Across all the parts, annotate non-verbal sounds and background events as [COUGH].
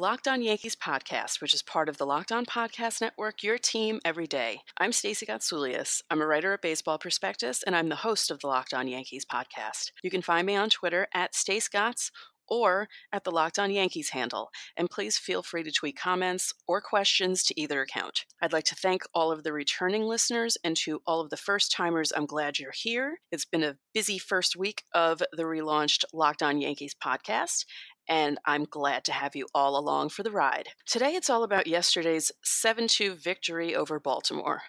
Locked On Yankees podcast, which is part of the Locked On Podcast Network, your team every day. I'm Stacey Gotsoulias. I'm a writer at Baseball Prospectus, and I'm the host of the Locked On Yankees podcast. You can find me on Twitter at StaceGots or at the Locked On Yankees handle, and please feel free to tweet comments or questions to either account. I'd like to thank all of the returning listeners and to all of the first timers, I'm glad you're here. It's been a busy first week of the relaunched Locked On Yankees podcast, and I'm glad to have you all along for the ride. Today it's all about yesterday's 7 2 victory over Baltimore.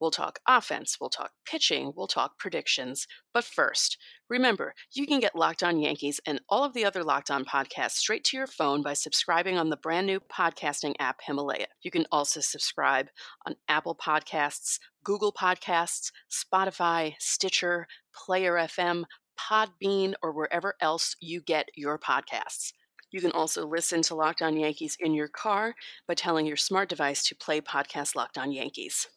We'll talk offense, we'll talk pitching, we'll talk predictions. But first, remember, you can get Locked On Yankees and all of the other Locked On podcasts straight to your phone by subscribing on the brand new podcasting app Himalaya. You can also subscribe on Apple Podcasts, Google Podcasts, Spotify, Stitcher, Player FM, Podbean, or wherever else you get your podcasts. You can also listen to Locked On Yankees in your car by telling your smart device to play podcast Locked On Yankees.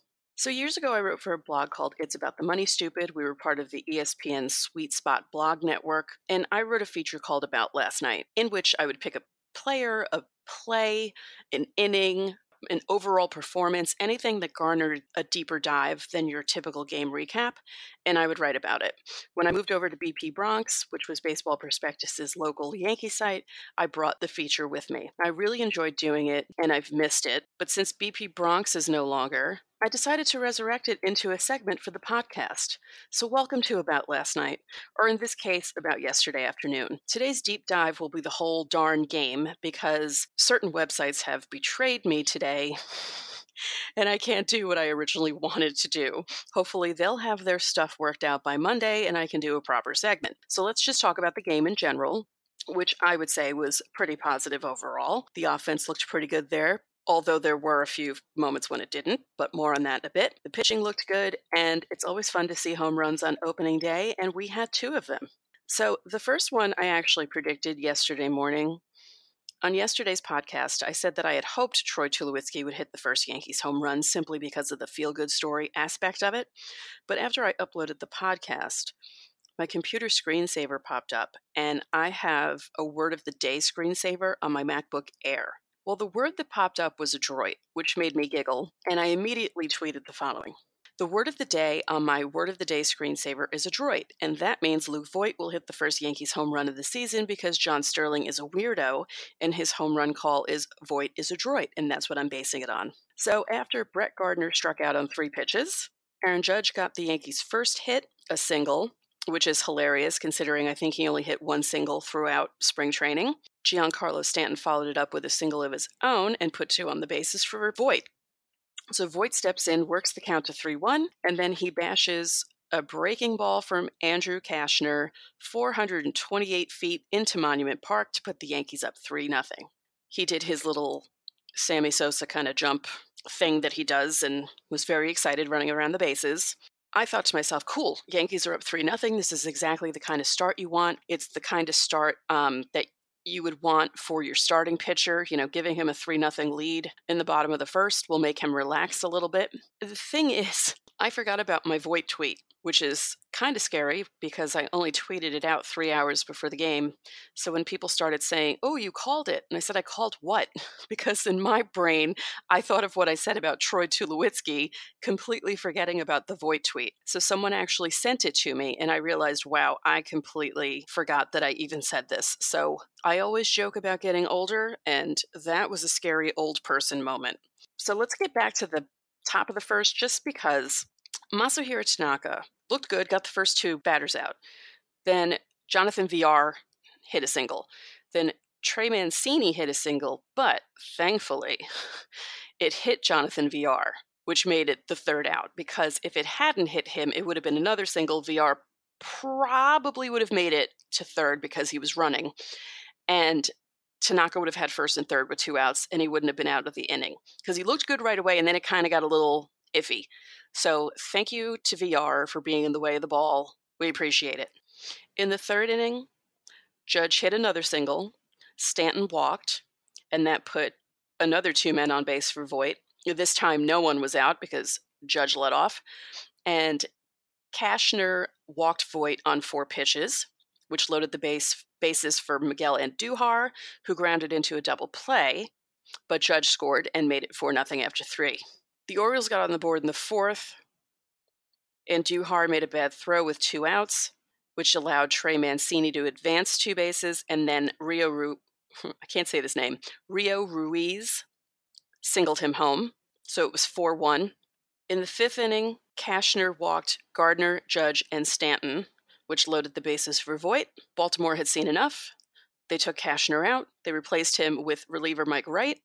So, years ago, I wrote for a blog called It's About the Money Stupid. We were part of the ESPN Sweet Spot blog network, and I wrote a feature called About Last Night, in which I would pick a player, a play, an inning, an overall performance, anything that garnered a deeper dive than your typical game recap, and I would write about it. When I moved over to BP Bronx, which was Baseball Prospectus's local Yankee site, I brought the feature with me. I really enjoyed doing it, and I've missed it. But since BP Bronx is no longer, I decided to resurrect it into a segment for the podcast. So, welcome to About Last Night, or in this case, About Yesterday Afternoon. Today's deep dive will be the whole darn game because certain websites have betrayed me today. [LAUGHS] And I can't do what I originally [LAUGHS] wanted to do. Hopefully, they'll have their stuff worked out by Monday and I can do a proper segment. So, let's just talk about the game in general which I would say was pretty positive overall. The offense looked pretty good there although there were a few moments when it didn't, but more on that in a bit. The pitching looked good, and it's always fun to see home runs on opening day, and we had two of them. So the first one I actually predicted yesterday morning. On yesterday's podcast, I said that I had hoped Troy Tulowitzki would hit the first Yankees home run simply because of the feel good story aspect of it. But after I uploaded the podcast, my computer screensaver popped up, and I have a word of the day screensaver on my MacBook Air. Well, the word that popped up was adroit, which made me giggle, and I immediately tweeted the following. The word of the day on my word of the day screensaver is adroit, and that means Luke Voit will hit the first Yankees home run of the season because John Sterling is a weirdo and his home run call is Voit is adroit, and that's what I'm basing it on. So after Brett Gardner struck out on three pitches, Aaron Judge got the Yankees' first hit, a single, which is hilarious considering I think he only hit one single throughout spring training. Giancarlo Stanton followed it up with a single of his own and put two on the bases for Voit. So Voit steps in, works the count to 3 1, and then he bashes a breaking ball from Andrew Cashner 428 feet into Monument Park to put the Yankees up 3 0. He did his little Sammy Sosa kind of jump thing that he does and was very excited running around the bases. I thought to myself, cool, Yankees are up 3 nothing. This is exactly the kind of start you want. It's the kind of start um, that you would want for your starting pitcher. You know, giving him a 3 nothing lead in the bottom of the first will make him relax a little bit. The thing is, I forgot about my Voit tweet which is kind of scary because I only tweeted it out three hours before the game. So when people started saying, Oh, you called it, and I said, I called what? [LAUGHS] because in my brain, I thought of what I said about Troy Tulowitzki, completely forgetting about the Voit tweet. So someone actually sent it to me, and I realized, wow, I completely forgot that I even said this. So I always joke about getting older, and that was a scary old person moment. So let's get back to the top of the first just because Masahiro Tanaka looked good, got the first two batters out. Then Jonathan Villar hit a single. Then Trey Mancini hit a single, but thankfully [LAUGHS] it hit Jonathan Villar, which made it the third out. Because if it hadn't hit him, it would have been another single. Villar probably would have made it to third because he was running. And Tanaka would have had first and third with two outs, and he wouldn't have been out of the inning because he looked good right away, and then it kind of got a little iffy. So thank you to Villar for being in the way of the ball. We appreciate it. In the third inning, Judge hit another single. Stanton walked, and that put another two men on base for Voit. This time, no one was out because Judge let off. And Cashner walked Voit on four pitches. which loaded the base bases for Miguel Andujar, who grounded into a double play, but Judge scored and made it 4 0 after three. The Orioles got on the board in the fourth, and Andujar made a bad throw with two outs, which allowed Trey Mancini to advance two bases, and then Rio Ru- [LAUGHS] I can't say this name, Rio Ruiz singled him home. So it was 4 1. In the fifth inning, Cashner walked Gardner, Judge, and Stanton, which loaded the bases for Voit. Baltimore had seen enough. They took Cashner out. They replaced him with reliever Mike Wright,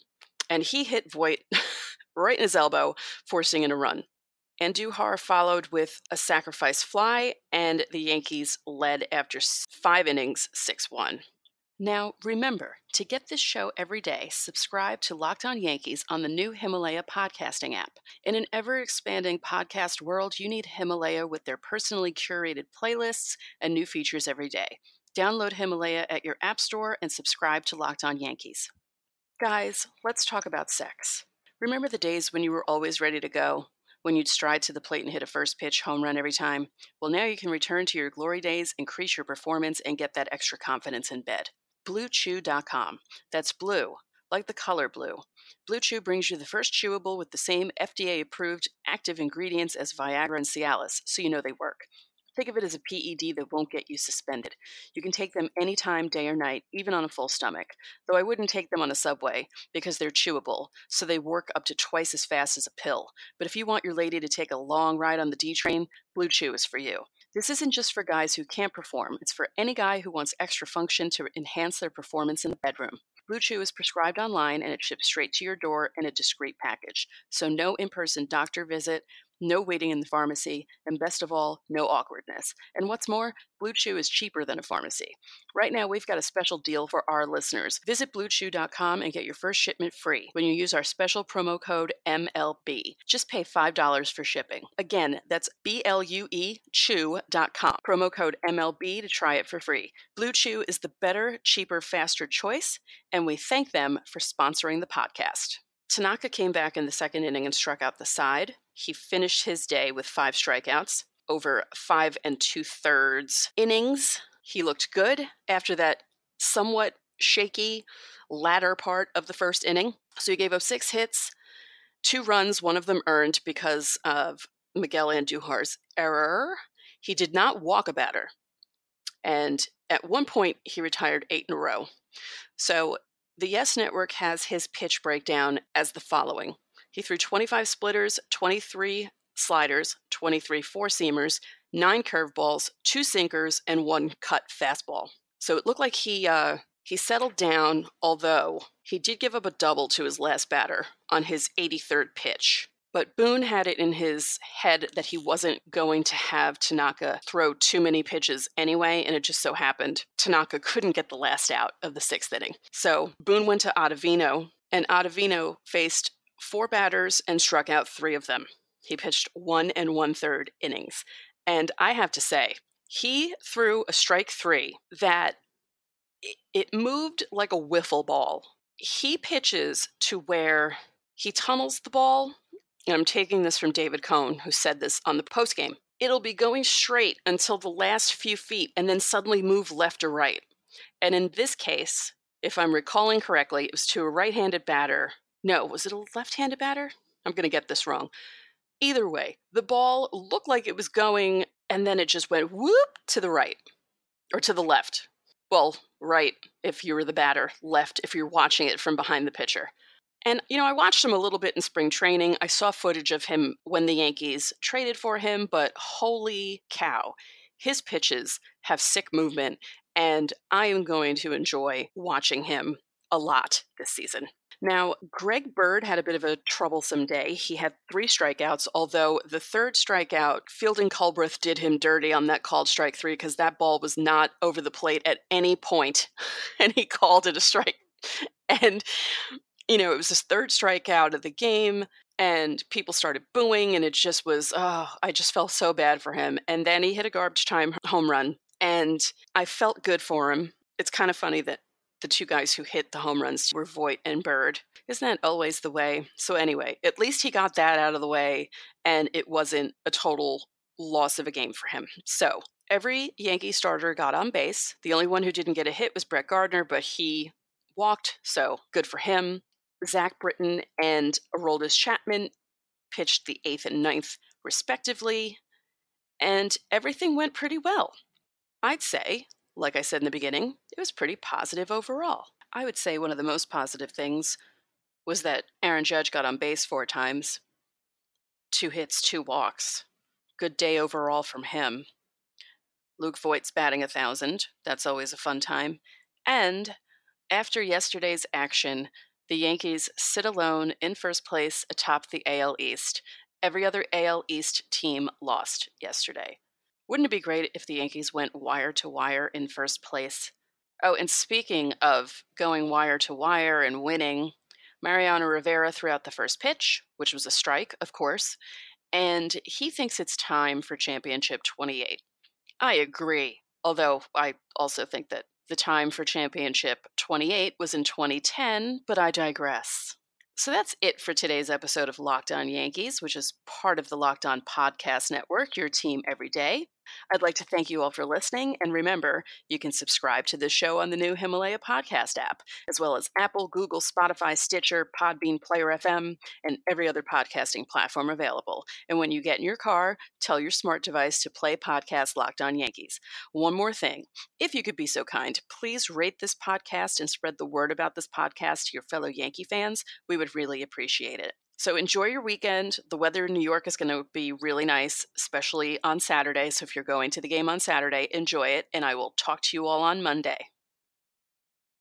and he hit Voit [LAUGHS] right in his elbow, forcing in a run. And Andujar followed with a sacrifice fly, and the Yankees led after five innings, 6 1. Now, remember to get this show every day, subscribe to Locked On Yankees on the new Himalaya podcasting app. In an ever expanding podcast world, you need Himalaya with their personally curated playlists and new features every day. Download Himalaya at your App Store and subscribe to Locked On Yankees. Guys, let's talk about sex. Remember the days when you were always ready to go? When you'd stride to the plate and hit a first pitch home run every time? Well, now you can return to your glory days, increase your performance, and get that extra confidence in bed bluechew.com. That's blue, like the color blue. Blue Chew brings you the first chewable with the same FDA approved active ingredients as Viagra and Cialis, so you know they work. Think of it as a PED that won't get you suspended. You can take them anytime, day or night, even on a full stomach. Though I wouldn't take them on a subway because they're chewable, so they work up to twice as fast as a pill. But if you want your lady to take a long ride on the D train, Blue Chew is for you. This isn't just for guys who can't perform, it's for any guy who wants extra function to enhance their performance in the bedroom. Blue Chew is prescribed online and it ships straight to your door in a discreet package. So, no in person doctor visit, no waiting in the pharmacy, and best of all, no awkwardness. And what's more, Blue Chew is cheaper than a pharmacy. Right now, we've got a special deal for our listeners. Visit bluechew.com and get your first shipment free when you use our special promo code MLB. Just pay $5 for shipping. Again, that's B L U E chew.com. Promo code MLB to try it for free. Blue Chew is the better, cheaper, faster choice, and we thank them for sponsoring the podcast. Tanaka came back in the second inning and struck out the side. He finished his day with five strikeouts over five and two thirds innings. He looked good after that somewhat shaky latter part of the first inning. So he gave up six hits, two runs, one of them earned because of Miguel Andujar's error. He did not walk a batter. And at one point, he retired eight in a row. So the Yes Network has his pitch breakdown as the following He threw 25 splitters, 23 sliders, 23 four seamers, nine curveballs, two sinkers, and one cut fastball. So it looked like he uh, he settled down, although he did give up a double to his last batter on his 83rd pitch. But Boone had it in his head that he wasn't going to have Tanaka throw too many pitches anyway, and it just so happened Tanaka couldn't get the last out of the sixth inning. So Boone went to Ottavino, and Ottavino faced four batters and struck out three of them. He pitched one and one third innings. And I have to say, he threw a strike three that it moved like a wiffle ball. He pitches to where he tunnels the ball and I'm taking this from David Cone, who said this on the postgame. It'll be going straight until the last few feet and then suddenly move left or right. And in this case, if I'm recalling correctly, it was to a right handed batter. No, was it a left handed batter? I'm going to get this wrong. Either way, the ball looked like it was going and then it just went whoop to the right or to the left. Well, right if you were the batter, left if you're watching it from behind the pitcher. And, you know, I watched him a little bit in spring training. I saw footage of him when the Yankees traded for him, but holy cow, his pitches have sick movement. And I am going to enjoy watching him a lot this season. Now, Greg Bird had a bit of a troublesome day. He had three strikeouts, although the third strikeout, Fieldin Culbreth did him dirty on that called strike three because that ball was not over the plate at any point, [LAUGHS] and he called it a strike. And you know, it was his third strikeout of the game and people started booing and it just was oh i just felt so bad for him and then he hit a garbage time home run and i felt good for him it's kind of funny that the two guys who hit the home runs were voit and bird isn't that always the way so anyway at least he got that out of the way and it wasn't a total loss of a game for him so Every Yankee starter got on base. The only one who didn't get a hit was Brett Gardner, but he walked, so good for him. Zach Britton and Aroldis Chapman pitched the eighth and ninth, respectively, and everything went pretty well. I'd say, like I said in the beginning, it was pretty positive overall. I would say one of the most positive things was that Aaron Judge got on base four times, two hits, two walks. Good day overall from him. Luke Voit's batting a thousand. That's always a fun time. And after yesterday's action, the Yankees sit alone in first place atop the AL East. Every other AL East team lost yesterday. Wouldn't it be great if the Yankees went wire to wire in first place? Oh, and speaking of going wire to wire and winning, Mariano Rivera threw out the first pitch, which was a strike, of course, and he thinks it's time for Championship 28. I agree, although I also think that the time for Championship 28 was in 2010, but I digress. So that's it for today's episode of Locked On Yankees, which is part of the Locked On Podcast Network, your team every day. I'd like to thank you all for listening. And remember, you can subscribe to this show on the new Himalaya podcast app, as well as Apple, Google, Spotify, Stitcher, Podbean, Player FM, and every other podcasting platform available. And when you get in your car, tell your smart device to play podcast Locked On Yankees. One more thing if you could be so kind, please rate this podcast and spread the word about this podcast to your fellow Yankee fans. We would really appreciate it. So enjoy your weekend. The weather in New York is going to be really nice, especially on Saturday. So if you're going to the game on Saturday, enjoy it. And I will talk to you all on Monday.